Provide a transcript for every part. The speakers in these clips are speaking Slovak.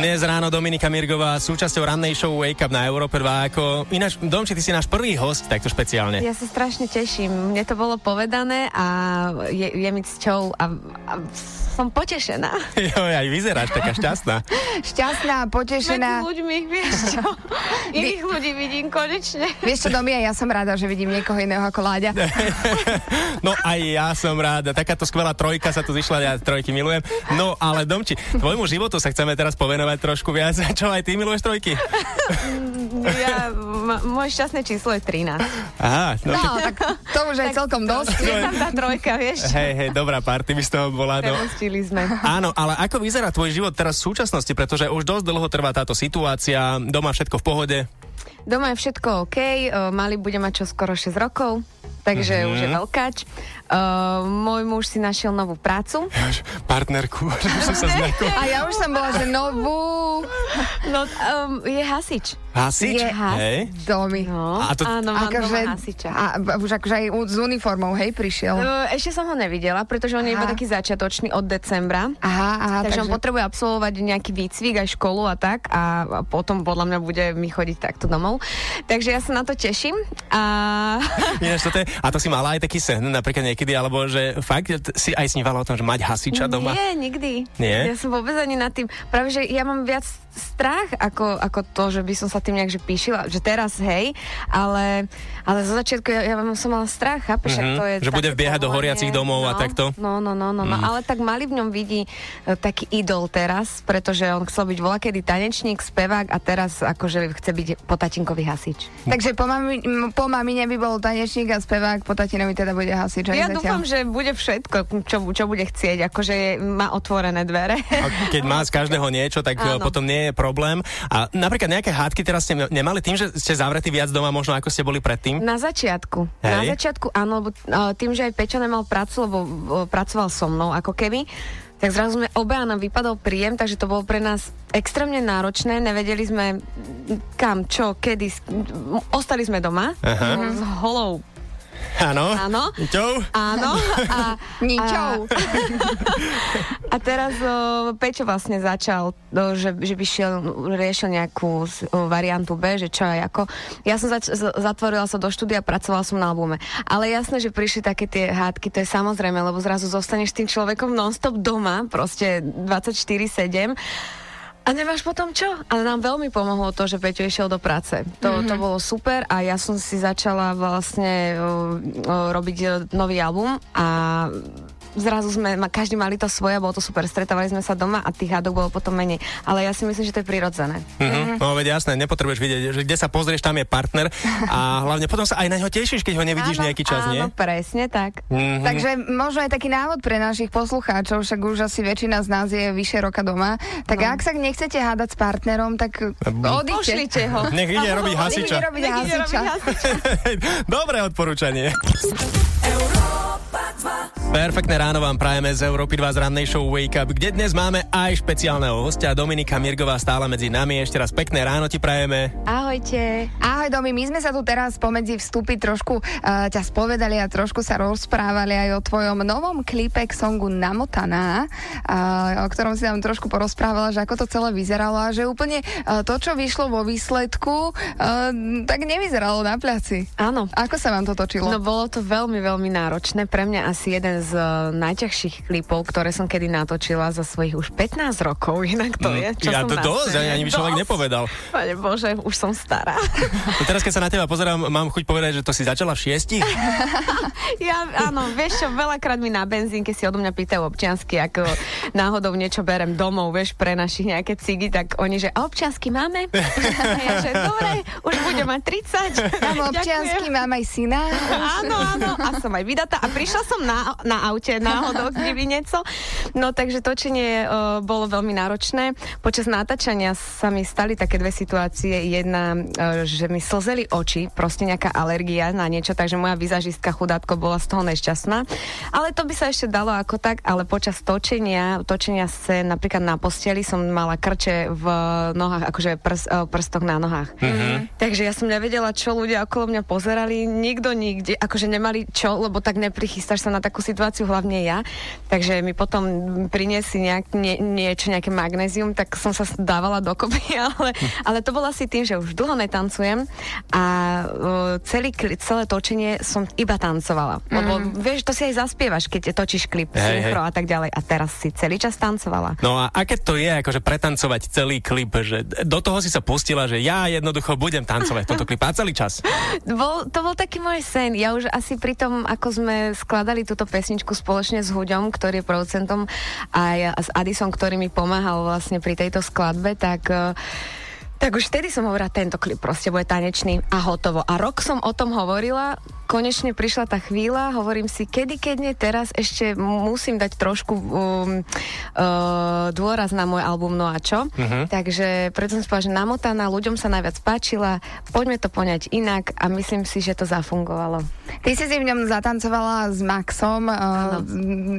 Dnes ráno Dominika Mirgová súčasťou rannej show Wake Up na Európe 2. Ako... Ináč, Domči, ty si náš prvý host takto špeciálne. Ja sa strašne teším. Mne to bolo povedané a je, je mi cťou a, a som potešená. Jo, aj vyzeráš taká šťastná. Šťastná, potešená. Medzi ľuďmi, vieš čo? Iných ľudí vidím konečne. Vieš čo, Domi, ja som rada, že vidím niekoho iného ako Láďa. no aj ja som ráda. Takáto skvelá trojka sa tu zišla, ja trojky milujem. No ale Domči, tvojmu životu sa chceme teraz povenovať trošku viac. Čo, aj ty miluješ trojky? ja, m- moje šťastné číslo je 13. Aha, no, No, tak to už je celkom dosť. Je tam tá trojka, vieš? Hej, hej, dobrá party by z toho bola. No. Premostili sme. Áno, ale ako vyzerá tvoj život teraz v súčasnosti, pretože už dosť dlho trvá táto situácia, doma všetko v pohode. Doma je všetko OK, mali bude mať čo skoro 6 rokov, takže Mhm. mm-hmm. už je veľkáč. Uh, môj muž si našiel novú prácu. Partnerku, že už som sa zľakol. A ja už som bola, že novú No, um, je hasič. Hasič? Je Hej. domy. No, A to- áno, mám Akože, doma hasiča. a, už akože aj s uniformou, hej, prišiel. Uh, ešte som ho nevidela, pretože on je iba Aha. taký začiatočný od decembra. Aha, aha, takže, on potrebuje absolvovať nejaký výcvik aj školu a tak a, a potom podľa mňa bude mi chodiť takto domov. Takže ja sa na to teším. A Ináč, toto je, a to si mala aj taký sen, napríklad niekedy, alebo že fakt si aj snívala o tom, že mať hasiča doma? Nie, nikdy. Nie? Ja som vôbec ani nad tým. Práve, že ja mám viac strach ako, ako to, že by som sa tým nejak že píšila, že teraz hej, ale, ale zo začiatku ja, ja som mala strach, chápeš, Mhm, mm-hmm. to je že bude vbiehať do horiacich domov a no, takto? No, no, no, no, no, Mhm. ale tak mali v ňom vidí e, taký idol teraz, pretože on chcel byť volakedy tanečník, spevák a teraz akože chce byť po tatinkovi hasič. Takže po, mami, po mamine by bol tanečník a spevák, po tatinovi teda bude hasič. Ja zatiaľ. dúfam, že bude všetko, čo, čo bude chcieť, akože je, má otvorené dvere. A keď má z každého niečo, tak Áno. Potom nie je problém. A napríklad nejaké hádky teraz ste nemali tým, že ste zavretí viac doma, možno ako ste boli predtým? Na začiatku. Hej. Na začiatku áno, lebo uh, tým, že aj Peťo nemal prácu, lebo uh, pracoval so mnou ako keby, tak zrazu sme obaja nám vypadol príjem, takže to bolo pre nás extrémne náročné, nevedeli sme kam, čo, kedy, ostali sme doma Aha. s holou Áno? Áno. Čau? Áno. A, Ničou. a teraz o, Peťo vlastne začal, o, že, že by šiel, riešil nejakú o, variantu B, že čo aj ako. Ja som zač- z- zatvorila sa do štúdia, pracovala som na albume. Ale jasné, že prišli také tie hádky, to je samozrejme, lebo zrazu zostaneš s tým človekom non-stop doma, proste 24-7. A nemáš potom čo? Ale nám veľmi pomohlo to, že Peťo išiel do práce. To, mm-hmm. to bolo super a ja som si začala vlastne o, o, robiť nový album a zrazu sme, ma- každý mali to svoje, bolo to super, stretávali sme sa doma a tých hádok bolo potom menej. Ale ja si myslím, že to je prirodzené. Mhm. No veď jasné, nepotrebuješ vidieť, že kde sa pozrieš, tam je partner a hlavne potom sa aj na ňo tešíš, keď ho nevidíš áno, nejaký čas, nie? áno, presne tak. Mhm. Takže možno aj taký návod pre našich poslucháčov, však už asi väčšina z nás je vyše roka doma. Tak No. ak sa nechcete hádať s partnerom, tak odíďte. Pošlite ho. Nech ide robiť hasiča. Nech ide robiť hasiča. hasiča. Dobré odporúčanie. Perfektné ráno vám prajeme z Európy 2 z rannej show Wake Up, kde dnes máme aj špeciálneho hostia. Dominika Mirgová stále medzi nami. Ešte raz pekné ráno ti prajeme. Ahojte. Ahoj Domi, my sme sa tu teraz pomedzi vstupy trošku uh, ťa spovedali a trošku sa rozprávali aj o tvojom novom klipe k songu Namotaná, uh, o ktorom si nám trošku porozprávala, že ako to celé vyzeralo a že úplne uh, to, čo vyšlo vo výsledku, uh, tak nevyzeralo na placi. Áno. Ako sa vám to točilo? No bolo to veľmi, veľmi náročné. Pre mňa asi jeden z uh, najťažších klipov, ktoré som kedy natočila za svojich už 15 rokov. Inak to je, čo ja som to dosť, scéne. ani by človek Dosť. nepovedal. Pane Bože, už som stará. No teraz, keď sa na teba pozerám, mám chuť povedať, že to si začala v šiestich? ja, áno, vieš čo, veľakrát mi na benzínke si odo mňa pýtajú občiansky, ako náhodou niečo berem domov, vieš, pre našich nejaké cigy, tak oni, že a občiansky máme? Ja, že dobre, už budem mať 30. Mám občiansky, mám aj syna. Áno, áno, a som aj vydatá. A prišla som na, na aute náhodou, keby niečo. No takže točenie uh, bolo veľmi náročné. Počas natáčania sa mi stali také dve situácie. Jedna, uh, že mi slzeli oči, proste nejaká alergia na niečo, takže moja vizažistka chudátko bola z toho nešťastná. Ale to by sa ešte dalo ako tak, ale počas točenia, točenia scén, napríklad na posteli som mala krče v nohách, akože prs, uh, prstoch na nohách. Mm-hmm. Takže ja som nevedela, čo ľudia okolo mňa pozerali, nikto nikde, akože nemali čo, lebo tak neprichystáš sa na takú situáciu situáciu, hlavne ja. Takže mi potom priniesli nejak, nie, niečo, nejaké magnézium, tak som sa dávala dokopy, ale, ale to bolo asi tým, že už dlho netancujem a uh, celý, celé točenie som iba tancovala. Lebo mm. vieš, to si aj zaspievaš, keď točíš klip, hey, synchro hey. a tak ďalej. A teraz si celý čas tancovala. No a aké to je, akože pretancovať celý klip, že do toho si sa pustila, že ja jednoducho budem tancovať v tomto klipe a celý čas. Bol, to bol taký môj sen. Ja už asi pri tom, ako sme skladali túto pesničku spoločne s Huďom, ktorý je producentom a ja, s Addison, ktorý mi pomáhal vlastne pri tejto skladbe, tak uh, tak už vtedy som hovorila, tento klip proste bude tanečný a hotovo. A rok som o tom hovorila, konečne prišla tá chvíľa, hovorím si, kedy, keď nie teraz, ešte musím dať trošku um, uh, dôraz na môj album No a čo. Uh-huh. Takže preto som povedala, že namotaná, ľuďom sa najviac páčila, poďme to poňať inak a myslím si, že to zafungovalo. Ty si si v ňom zatancovala s Maxom, uh,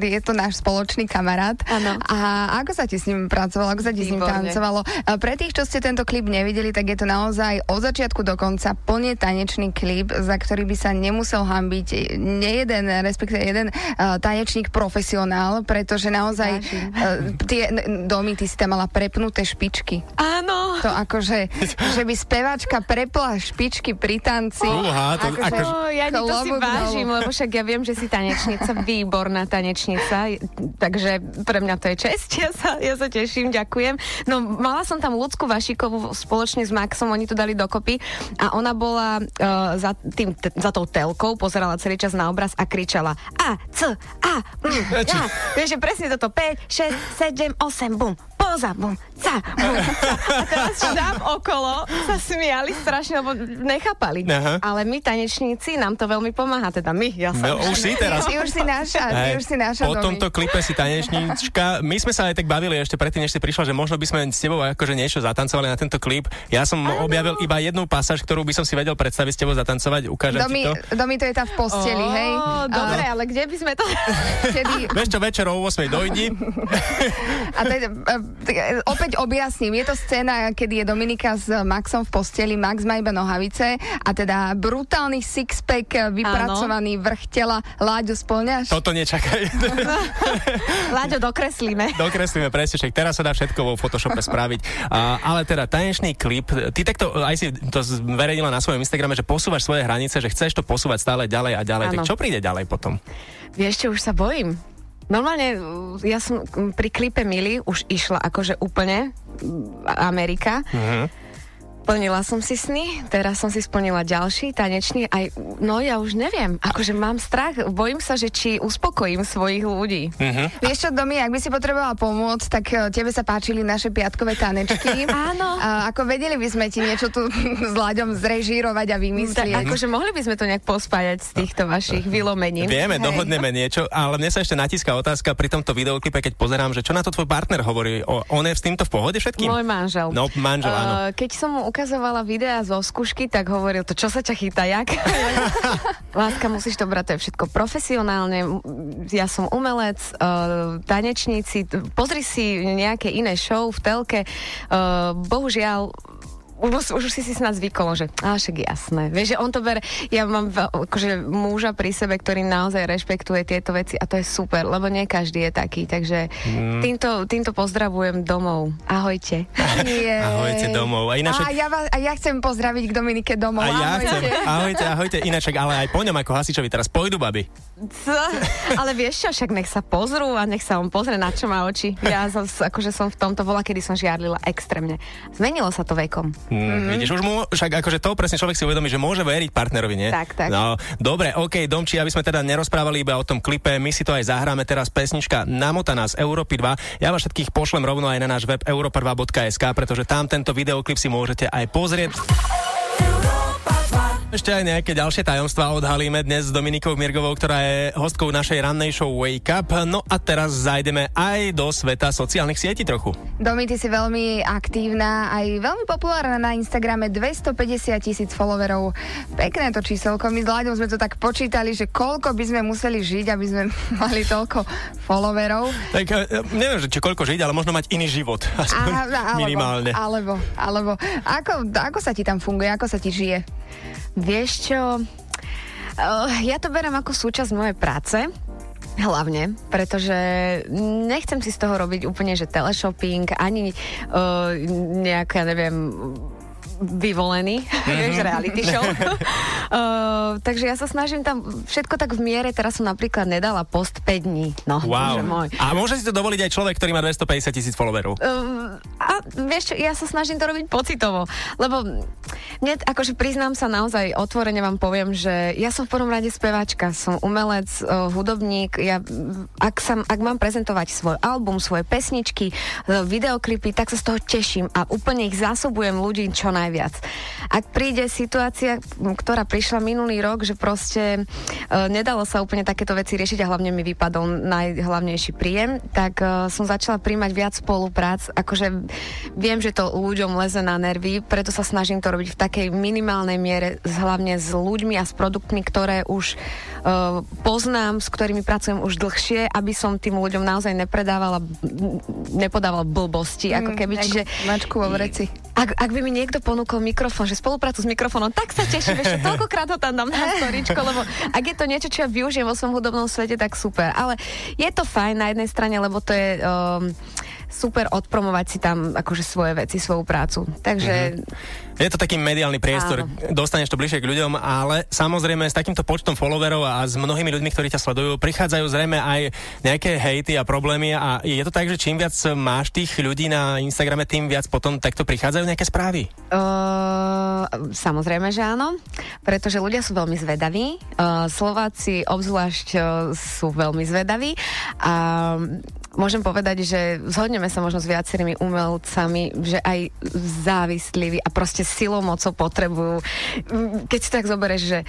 je to náš spoločný kamarát. Ano. A ako sa ti s ním pracovalo, ako sa ti Výborne. s ním tancovalo? Uh, pre tých, čo ste tento klip nevideli, tak je to naozaj od začiatku do konca plne tanečný klip, za ktorý by sa nemusel hambiť nejeden, respektíve jeden uh, tanečník profesionál, pretože naozaj uh, tie domy, ty si tam mala prepnuté špičky. Áno. To akože, že by speváčka prepla špičky pri tanci. Uha, to, akože, akože, oh, ja to si vážim, lebo však ja viem, že si tanečnica, výborná tanečnica, takže pre mňa to je čest, ja sa, ja sa teším, ďakujem. No, mala som tam Ľudsku Vašikovú spoločne s Maxom, oni to dali dokopy a ona bola uh, za, tým, t- za tou telkou, pozerala celý čas na obraz a kričala A, C, A, M, ja. Vieš, že presne toto 5, 6, 7, 8, bum, poza, bum, ca, bum, ca. A teraz tam okolo sa smiali strašne, lebo nechápali. Aha. Ale my tanečníci, nám to veľmi pomáha, teda my, ja som. No, už si teraz. Ty už si naša, ty už si naša Po tomto klipe si tanečníčka. My sme sa aj tak bavili ešte predtým, než si prišla, že možno by sme s tebou akože niečo zatancovali na tento klip. Ja som ano. objavil iba jednu pasáž, ktorú by som si vedel predstaviť s tebou zatancovať. Ukážem Domi, ti to. Domi to je tá v posteli, oh, hej? Dobre, ale kde by sme to... Kedy... Vieš čo, večer o 8 dojdi. A teda, opäť objasním, je to scéna, kedy je Dominika s Maxom v posteli, Max má iba nohavice a teda brutálny sixpack, vypracovaný ano. vrch tela. Láďo, spolňaš? Toto nečakaj. Láďo, dokreslíme. Dokreslíme, presne, teraz sa dá všetko vo Photoshope spraviť. A, ale teda tanečný klip, ty takto aj si to zverejnila na svojom Instagrame, že posúvaš svoje hranice, že chceš to posúvať stále ďalej a ďalej. Ano. Tak čo príde ďalej potom? Vieš čo, už sa bojím. Normálne, ja som pri klipe Mili už išla akože úplne Amerika. Uh-huh Plnila som si sny, teraz som si splnila ďalší tanečný, aj, no ja už neviem, akože mám strach, bojím sa, že či uspokojím svojich ľudí. Uh-huh. Vieš čo, Domi, ak by si potrebovala pomôcť, tak uh, tebe sa páčili naše piatkové tanečky. Áno. Uh, ako vedeli by sme ti niečo tu s Láďom zrežírovať a vymyslieť. Tak, akože mohli by sme to nejak pospájať z týchto vašich vylomení. Vieme, Hej. dohodneme niečo, ale mne sa ešte natíska otázka pri tomto videoklipe, keď pozerám, že čo na to tvoj partner hovorí. O, on je s týmto v pohode všetkým? Môj manžel. No, manžel, áno. Uh, keď som mu ukazovala videá zo skúšky, tak hovoril to, čo sa ťa chytá, jak? Láska, musíš to brať, to je všetko profesionálne. Ja som umelec, uh, tanečníci, pozri si nejaké iné show v telke. Uh, bohužiaľ, už, už si si snad zvykol, že á, však jasné. Vieš, že on to bere, ja mám akože muža pri sebe, ktorý naozaj rešpektuje tieto veci a to je super, lebo nie každý je taký, takže mm. týmto, týmto pozdravujem domov. Ahojte. ahojte domov. A, ináč... a, ja vás, a ja chcem pozdraviť k Dominike domov. A ja ahojte. chcem. Ahojte, ahojte. Ináč, ale aj po ňom ako hasičovi teraz pôjdu, baby. Co? Ale vieš čo, však nech sa pozrú a nech sa on pozrie, na čo má oči. Ja som, akože som v tomto bola, kedy som žiarlila extrémne. Zmenilo sa to vekom. Mm, vidíš, už mu, však akože to presne človek si uvedomí, že môže veriť partnerovi, nie? Tak, tak. No, dobre, OK, Domči, aby sme teda nerozprávali iba o tom klipe, my si to aj zahráme teraz pesnička Namotaná z Európy 2. Ja vás všetkých pošlem rovno aj na náš web europa2.sk, pretože tam tento videoklip si môžete aj pozrieť. Ešte aj nejaké ďalšie tajomstvá odhalíme dnes s Dominikou Mirgovou, ktorá je hostkou našej rannej show Wake Up. No a teraz zajdeme aj do sveta sociálnych sietí trochu. Domi, ty si veľmi aktívna, aj veľmi populárna na Instagrame, 250 tisíc followerov. Pekné to číselko. My s Láďom sme to tak počítali, že koľko by sme museli žiť, aby sme mali toľko followerov. Tak e, neviem, že či koľko žiť, ale možno mať iný život. Aspoň a, alebo, minimálne. Alebo, alebo. Ako, ako sa ti tam funguje, ako sa ti žije? Vieš čo, uh, ja to berám ako súčasť mojej práce, Hlavne, pretože nechcem si z toho robiť úplne, že teleshopping, ani uh, nejaké, ja neviem, vyvolený, mm-hmm. vieš, reality show. uh, takže ja sa snažím tam všetko tak v miere, teraz som napríklad nedala post 5 dní. No, wow. môj. A môže si to dovoliť aj človek, ktorý má 250 tisíc followerov? Uh, a vieš čo, ja sa snažím to robiť pocitovo, lebo mne, akože priznám sa naozaj, otvorene vám poviem, že ja som v prvom rade speváčka, som umelec, uh, hudobník, ja, ak, sa, ak mám prezentovať svoj album, svoje pesničky, uh, videoklipy, tak sa z toho teším a úplne ich zásobujem ľudí čo naj najviac. Ak príde situácia, ktorá prišla minulý rok, že proste e, nedalo sa úplne takéto veci riešiť a hlavne mi vypadol najhlavnejší príjem, tak e, som začala príjmať viac spoluprác. Akože viem, že to ľuďom leze na nervy, preto sa snažím to robiť v takej minimálnej miere, hlavne s ľuďmi a s produktmi, ktoré už uh, poznám, s ktorými pracujem už dlhšie, aby som tým ľuďom naozaj nepredávala, nepodávala blbosti, ako mm, keby, mm, čiže... Mačku vo vreci. Ak, ak by mi niekto ponúkol mikrofón, že spoluprácu s mikrofónom, tak sa teším, ešte toľkokrát ho tam dám na storičko, lebo ak je to niečo, čo ja využijem vo svojom hudobnom svete, tak super. Ale je to fajn na jednej strane, lebo to je... Um, super odpromovať si tam akože svoje veci, svoju prácu. Takže... Mm-hmm. Je to taký mediálny priestor, Áno. dostaneš to bližšie k ľuďom, ale samozrejme s takýmto počtom followerov a s mnohými ľuďmi, ktorí ťa sledujú, prichádzajú zrejme aj nejaké hejty a problémy a je to tak, že čím viac máš tých ľudí na Instagrame, tým viac potom takto prichádzajú nejaké správy? Uh, samozrejme, že áno, pretože ľudia sú veľmi zvedaví, uh, Slováci obzvlášť uh, sú veľmi zvedaví a môžem povedať, že zhodneme sa možno s viacerými umelcami, že aj závislí a proste silou mocou potrebujú. Keď si tak zoberieš, že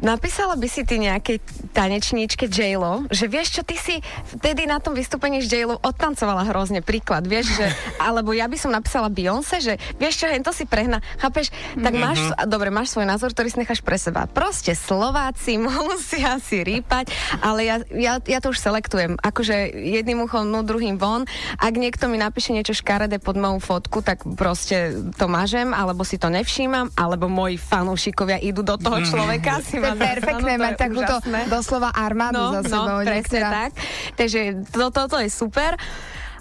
Napísala by si ty nejakej tanečníčke j že vieš čo, ty si vtedy na tom vystúpení s j odtancovala hrozne, príklad, vieš, že, alebo ja by som napísala Beyoncé, že vieš čo, to si prehna, chápeš, tak mm-hmm. máš, dobre, máš svoj názor, ktorý si necháš pre seba. Proste Slováci musia si rýpať, ale ja, ja, ja to už selektujem, akože jedným uchom, no druhým von, ak niekto mi napíše niečo škaredé pod moju fotku, tak proste to mažem, alebo si to nevšímam, alebo moji fanúšikovia idú do toho mhm. človeka, si perfektné mať takúto doslova armádu no, za no, sebou. No, presne tak. Takže to, toto je super.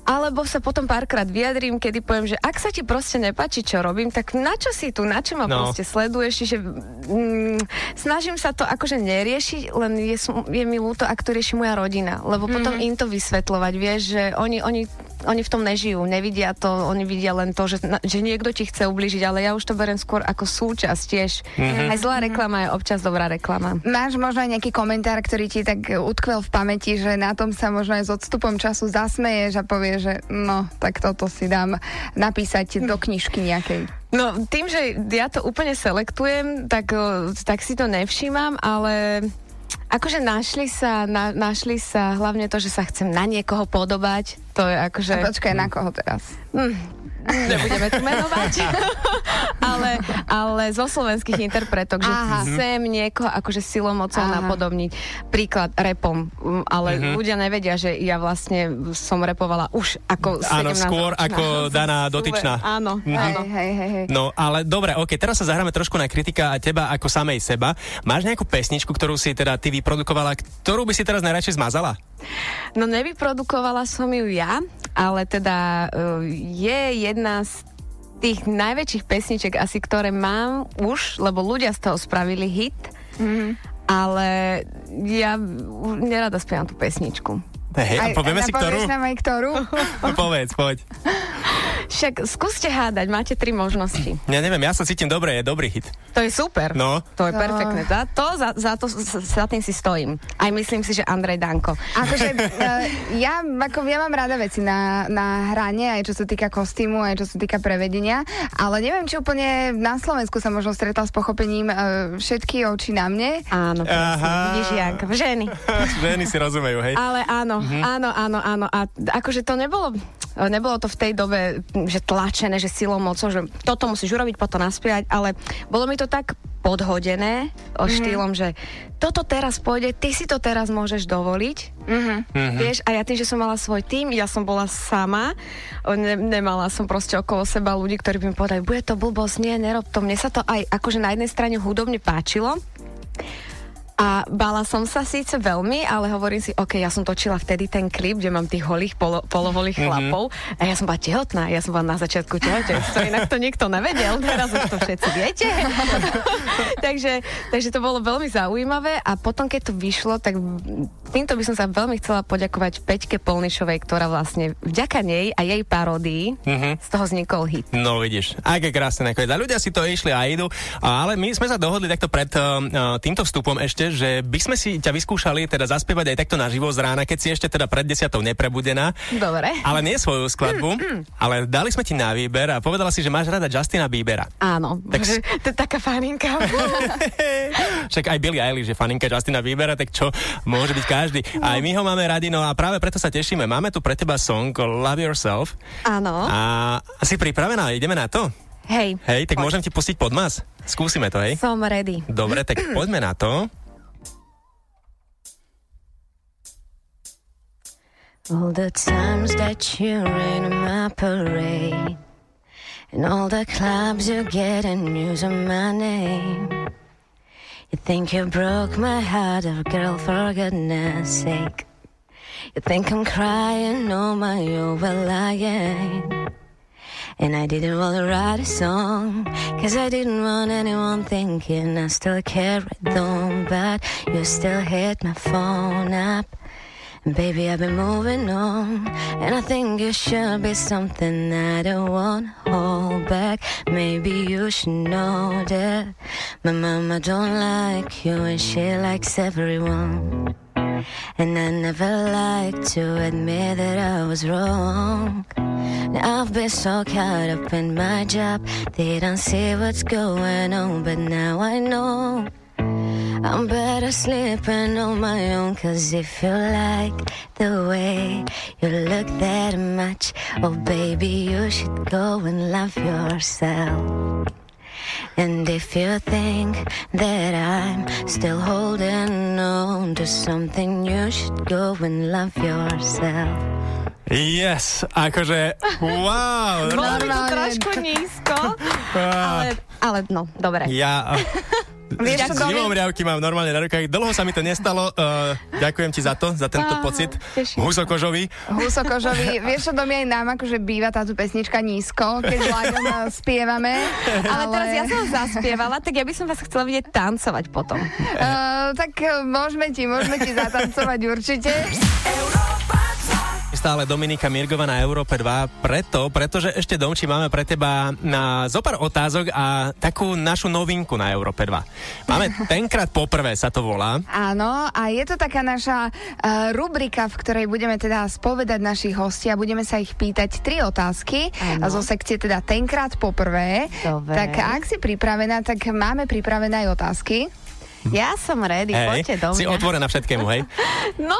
Alebo sa potom párkrát vyjadrím, kedy poviem, že ak sa ti proste nepáči, čo robím, tak na čo si tu, na čo ma no. proste sleduješ, že mm, snažím sa to akože neriešiť, len je, je mi ľúto, ak to rieši moja rodina, lebo mm. potom im to vysvetľovať, vieš, že oni, oni oni v tom nežijú, nevidia to, oni vidia len to, že, že niekto ti chce ubližiť, ale ja už to berem skôr ako súčasť tiež. Mm-hmm. Aj zlá reklama je občas dobrá reklama. Máš možno aj nejaký komentár, ktorý ti tak utkvel v pamäti, že na tom sa možno aj s odstupom času zasmeješ a povieš, že no, tak toto si dám napísať do knižky nejakej. No, tým, že ja to úplne selektujem, tak, tak si to nevšímam, ale Akože našli sa, na, našli sa hlavne to, že sa chcem na niekoho podobať. To je akože... A počkaj, na koho teraz? Mm, nebudeme tu menovať, ale, ale zo slovenských interpretok, že Aha. chcem niekoho akože silou mocou Aha. napodobniť. Príklad repom, mm, ale uh-huh. ľudia nevedia, že ja vlastne som repovala už ako Áno, skôr ročná. ako daná dotyčná. Áno, uh-huh. áno. Hej, hej, hej. No, ale dobre, ok, teraz sa zahráme trošku na kritika a teba ako samej seba. Máš nejakú pesničku, ktorú si teda ty vyprodukovala, ktorú by si teraz najradšej zmazala? No nevyprodukovala som ju ja, ale teda uh, je jedna z tých najväčších pesniček asi, ktoré mám už, lebo ľudia z toho spravili hit, mm-hmm. ale ja nerada spievam tú pesničku. Hej, a povieme si ktorú? nám aj ktorú? No, povedz, poď. Však skúste hádať, máte tri možnosti. Ja neviem, ja sa cítim dobre, je dobrý hit. To je super. No. To je perfektné. Za to, za, za to, za tým si stojím. Aj myslím si, že Andrej Danko. Akože, uh, ja, ako, ja mám rada veci na, na hranie, aj čo sa týka kostýmu, aj čo sa týka prevedenia, ale neviem, či úplne na Slovensku sa možno stretla s pochopením uh, všetky oči na mne. Áno, Aha. vidíš, jak ženy. ženy si rozumejú, hej. Ale áno, mm-hmm. áno, áno, áno. A akože to nebolo, nebolo to v tej dobe že tlačené, že silou mocou, že toto musíš urobiť, potom naspievať, ale bolo mi to tak podhodené o mm-hmm. štýlom, že toto teraz pôjde, ty si to teraz môžeš dovoliť. Mm-hmm. Vieš, a ja tým, že som mala svoj tým, ja som bola sama, ne, nemala som proste okolo seba ľudí, ktorí by mi povedali, bude to blbosť, nie, nerob to. Mne sa to aj akože na jednej strane hudobne páčilo, A bála som sa síce veľmi, ale hovorím si, OK, ja som točila vtedy ten klip, kde mám tých holých, polo, poloholých mm-hmm. chlapov a ja som bola tehotná, ja som bola na začiatku tehotenstva, inak to nikto nevedel, teraz už to všetci viete. takže, takže to bolo veľmi zaujímavé a potom, keď to vyšlo, tak týmto by som sa veľmi chcela poďakovať Peťke Polnišovej, ktorá vlastne vďaka nej a jej paródii mm-hmm. z toho vznikol hit. No vidíš, aké krásne nakoniec. A ľudia si to išli a idú, ale my sme sa dohodli takto pred uh, týmto vstupom ešte, že by sme si ťa vyskúšali teda zaspievať aj takto naživo z rána, keď si ešte teda pred desiatou neprebudená. Dobre. Ale nie svoju skladbu, mm, mm. ale dali sme ti na výber a povedala si, že máš rada Justina Biebera. Áno, tak... to je taká faninka. Však aj Billy Eilish je faninka Justina Biebera, tak čo, môže byť každý. No. Aj my ho máme radi, no a práve preto sa tešíme. Máme tu pre teba song Love Yourself. Áno. A si pripravená? Ideme na to? Hej. Hej, tak poď. môžem ti pustiť podmas? Skúsime to, hej? Som ready. Dobre, tak poďme na to. All the times that you rain in my parade And all the clubs you get and using my name. You think you broke my heart, oh girl, for goodness sake. You think I'm crying, no my, oh well I ain't and I didn't want to write a song, cause I didn't want anyone thinking I still carried on, but you still hit my phone up. Baby, I've been moving on, and I think it should be something I don't wanna hold back. Maybe you should know that my mama don't like you, and she likes everyone. And I never liked to admit that I was wrong. Now I've been so caught up in my job, they don't see what's going on, but now I know. I'm better sleeping on my own Cause if you like the way you look that much Oh baby you should go and love yourself And if you think that I'm still holding on to something You should go and love yourself Yes, akože, wow. Bolo to trošku nízko, ah. ale, ale no, dobre. Ja, Vieš, čo Živom riavky mám normálne na rukách. Dlho sa mi to nestalo. Uh, ďakujem ti za to, za tento ah, pocit. Husokožový. Husokožový. Vieš, čo do mňa aj nám akože býva táto pesnička nízko, keď Láďom spievame. Ale, ale teraz ja som zaspievala, tak ja by som vás chcela vidieť tancovať potom. Uh, tak môžeme ti, môžeme ti zatancovať určite. Stále Dominika Mirgova na Európe 2, preto, pretože ešte Domči máme pre teba na zopár otázok a takú našu novinku na Európe 2. Máme tenkrát poprvé sa to volá. Áno, a je to taká naša uh, rubrika, v ktorej budeme teda spovedať našich hostí a budeme sa ich pýtať tri otázky ano. zo sekcie teda tenkrát poprvé. Dobre. Tak ak si pripravená, tak máme pripravené aj otázky. Ja som ready, hey, poďte do mňa. Si otvorená všetkému, hej? No.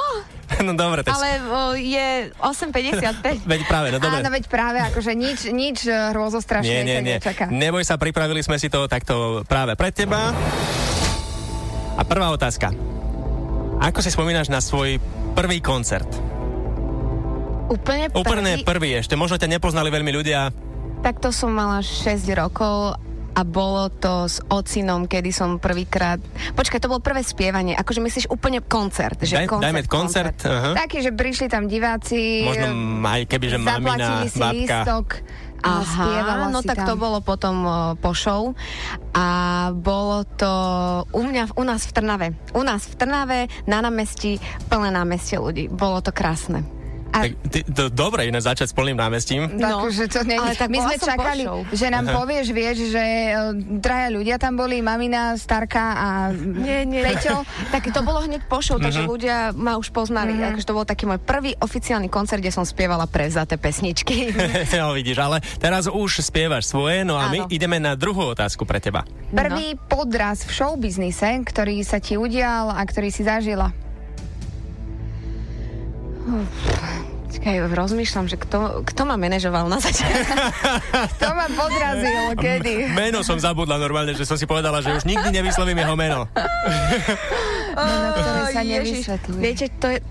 No dobre. Tak... Ale o, je 8.55. veď práve, no dobre. Áno, veď práve, akože nič, nič e, hrôzostrašné nie, nie, nie. nečaká. Neboj sa, pripravili sme si to takto práve pre teba. A prvá otázka. Ako si spomínaš na svoj prvý koncert? Úplne prvý? Úplne prvý ešte. Možno ťa nepoznali veľmi ľudia. Tak to som mala 6 rokov a bolo to s ocinom, kedy som prvýkrát... Počkaj, to bolo prvé spievanie, akože myslíš úplne koncert. Že Daj, koncert, dajme koncert. koncert. Uh-huh. Taký, že prišli tam diváci... Možno aj keby, že mamina, si babka. lístok. Aha, no tak tam. to bolo potom uh, po show a bolo to u mňa, u nás v Trnave. U nás v Trnave na námestí, plné námestie ľudí. Bolo to krásne. A... Tak, ty, to, dobre, iné začať s plným námestím. No, že to nie, ale tak my sme čakali, že nám Aha. povieš, vieš, že uh, traja ľudia tam boli, mamina, Starka a nie, nie. Peťo. tak to bolo hneď po show, takže mhm. ľudia ma už poznali. Uh-huh. Akože to bol taký môj prvý oficiálny koncert, kde som spievala prevzaté pesničky. no vidíš, ale teraz už spievaš svoje, no a Áno. my ideme na druhú otázku pre teba. Prvý no. podraz v showbiznise, ktorý sa ti udial a ktorý si zažila. Počkaj, rozmýšľam, že kto, kto ma manažoval na začiatku. kto ma podrazil, kedy? Meno som zabudla normálne, že som si povedala, že už nikdy nevyslovím jeho meno. meno, ktoré sa nevysvetlí. Viete, to je,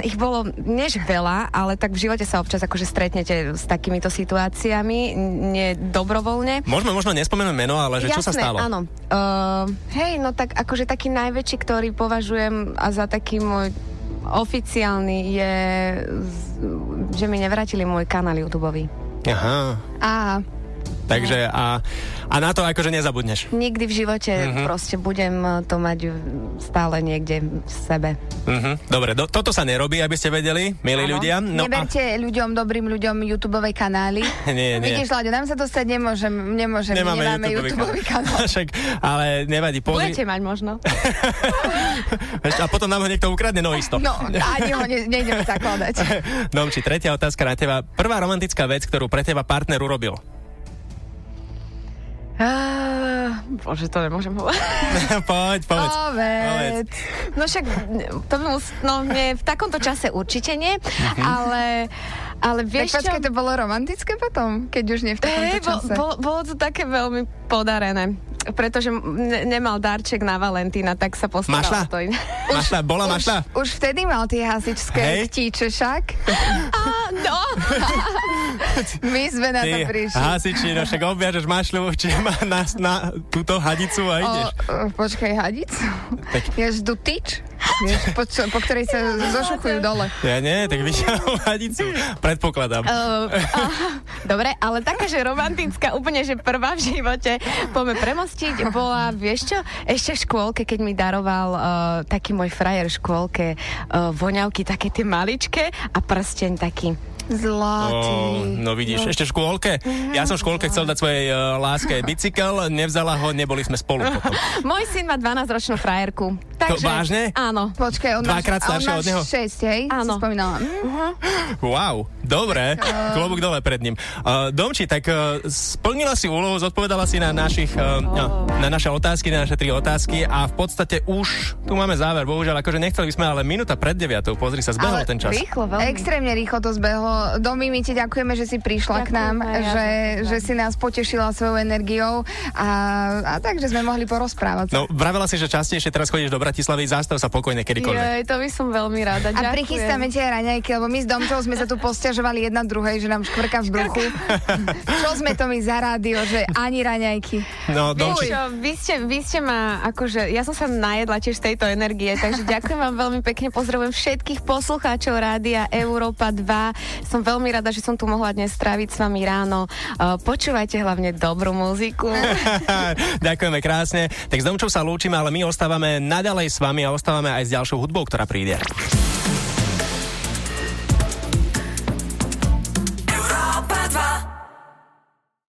ich bolo než veľa, ale tak v živote sa občas akože stretnete s takýmito situáciami, nie dobrovoľne. Môžeme možno nespomenúť meno, ale že Jasné, čo sa stalo? áno. Uh, hej, no tak akože taký najväčší, ktorý považujem a za taký môj oficiálny je, že mi nevrátili môj kanál YouTube. Aha. A Takže a, a na to akože nezabudneš. Nikdy v živote Mhm. mm-hmm. proste budem eh, to mať stále niekde v sebe. Mhm. Dobre, do, toto sa nerobí, aby ste vedeli, milí Áno. ľudia. No a, neberte ľuďom, dobrým ľuďom YouTube kanály. Nie, nie. Vidíš, Láďo, nám sa dostať nemôžem, nemôžem, nemáme, nemáme YouTube kanál. Však, ale nevadí, pozri. Budete mať možno. A potom nám ho niekto ukradne, no isto. No, ani ho ne, nejdeme zakladať. Domči, tretia otázka na teba. Prvá romantická vec, ktorú pre teba partner urobil. Uh, bože, to nemôžem povedať. poď, povedz. Povedz. No však, to by mus, no nie, v takomto čase určite nie, Mhm. ale, ale Tak vieš čo? počkaj, to bolo romantické potom, keď už nie v takomto bol, čase. bol, bolo to také veľmi podarené, pretože ne, nemal darček na Valentína, tak sa postaral Mašla? to iné. Mašla, bola už, mašla? už vtedy mal tie hasičské Hej. chtíče však. no, My sme na to Ty, prišli. hasiči, no však obviažeš mašľu, či má na, na túto hadicu a ideš. O, počkaj, hadicu? Vieš, du tyč? Vieš, po, čo, po ktorej sa zošuchujú dole. Ja nie, tak vyťahol hadicu. Predpokladám. Uh, uh, dobre, ale taká, že romantická, úplne, že prvá v živote, poďme premostiť, bola, vieš čo, ešte v škôlke, keď mi daroval uh, taký môj frajer v škôlke uh, voňavky, také tie maličké a prsteň taký. Zlatý. Oh, no vidíš, ešte v škôlke. Ja som v škôlke chcel dať svojej uh, láske bicykel, nevzala ho, neboli sme spolu potom. Môj syn má 12-ročnú frajerku. To Takže, vážne? Áno. Počkaj, on Dvakrát od neho? 6, hej? Áno. Si spomínala. Hm? Wow, dobre, klobúk dole pred ním. Uh, Domči, tak uh, splnila si úlohu, zodpovedala si na, našich, uh, na naše otázky, na naše tri otázky a v podstate už tu máme záver. Bohužiaľ, akože nechceli by sme, ale minúta pred deviatou, pozri sa, zbehol Ale ten čas. Rýchlo, veľmi. Extrémne rýchlo to zbehlo. Domi, my ti ďakujeme, že si prišla k nám, Ďakujem aj ja, že, ďakujem. že si nás potešila svojou energiou a, a tak, že sme mohli porozprávať. sa. No, vravela si, že častejšie teraz chodíš do Bratislavy, zastav sa pokojne kedykoľvek. Jej, to by som veľmi rada. A Ďakujem. prichystáme tie raňajky, lebo my s Domčou sme sa tu posťažovali jedna druhej, že nám škvrka v bruchu. Čo sme to my za rádio, že ani raňajky. No, Domči, čo, vy ste, vy ste ma, akože, ja som sa najedla tiež z tejto energie, takže ďakujem vám veľmi pekne, pozdravujem všetkých poslucháčov Rádia Európa 2. Som veľmi rada, že som tu mohla dnes stráviť s vami ráno. Uh, počúvajte hlavne dobrú muziku. Ďakujeme krásne. Tak s Domčou sa lúčime, ale my ostávame naďalej s vami a ostávame aj s ďalšou hudbou, ktorá príde.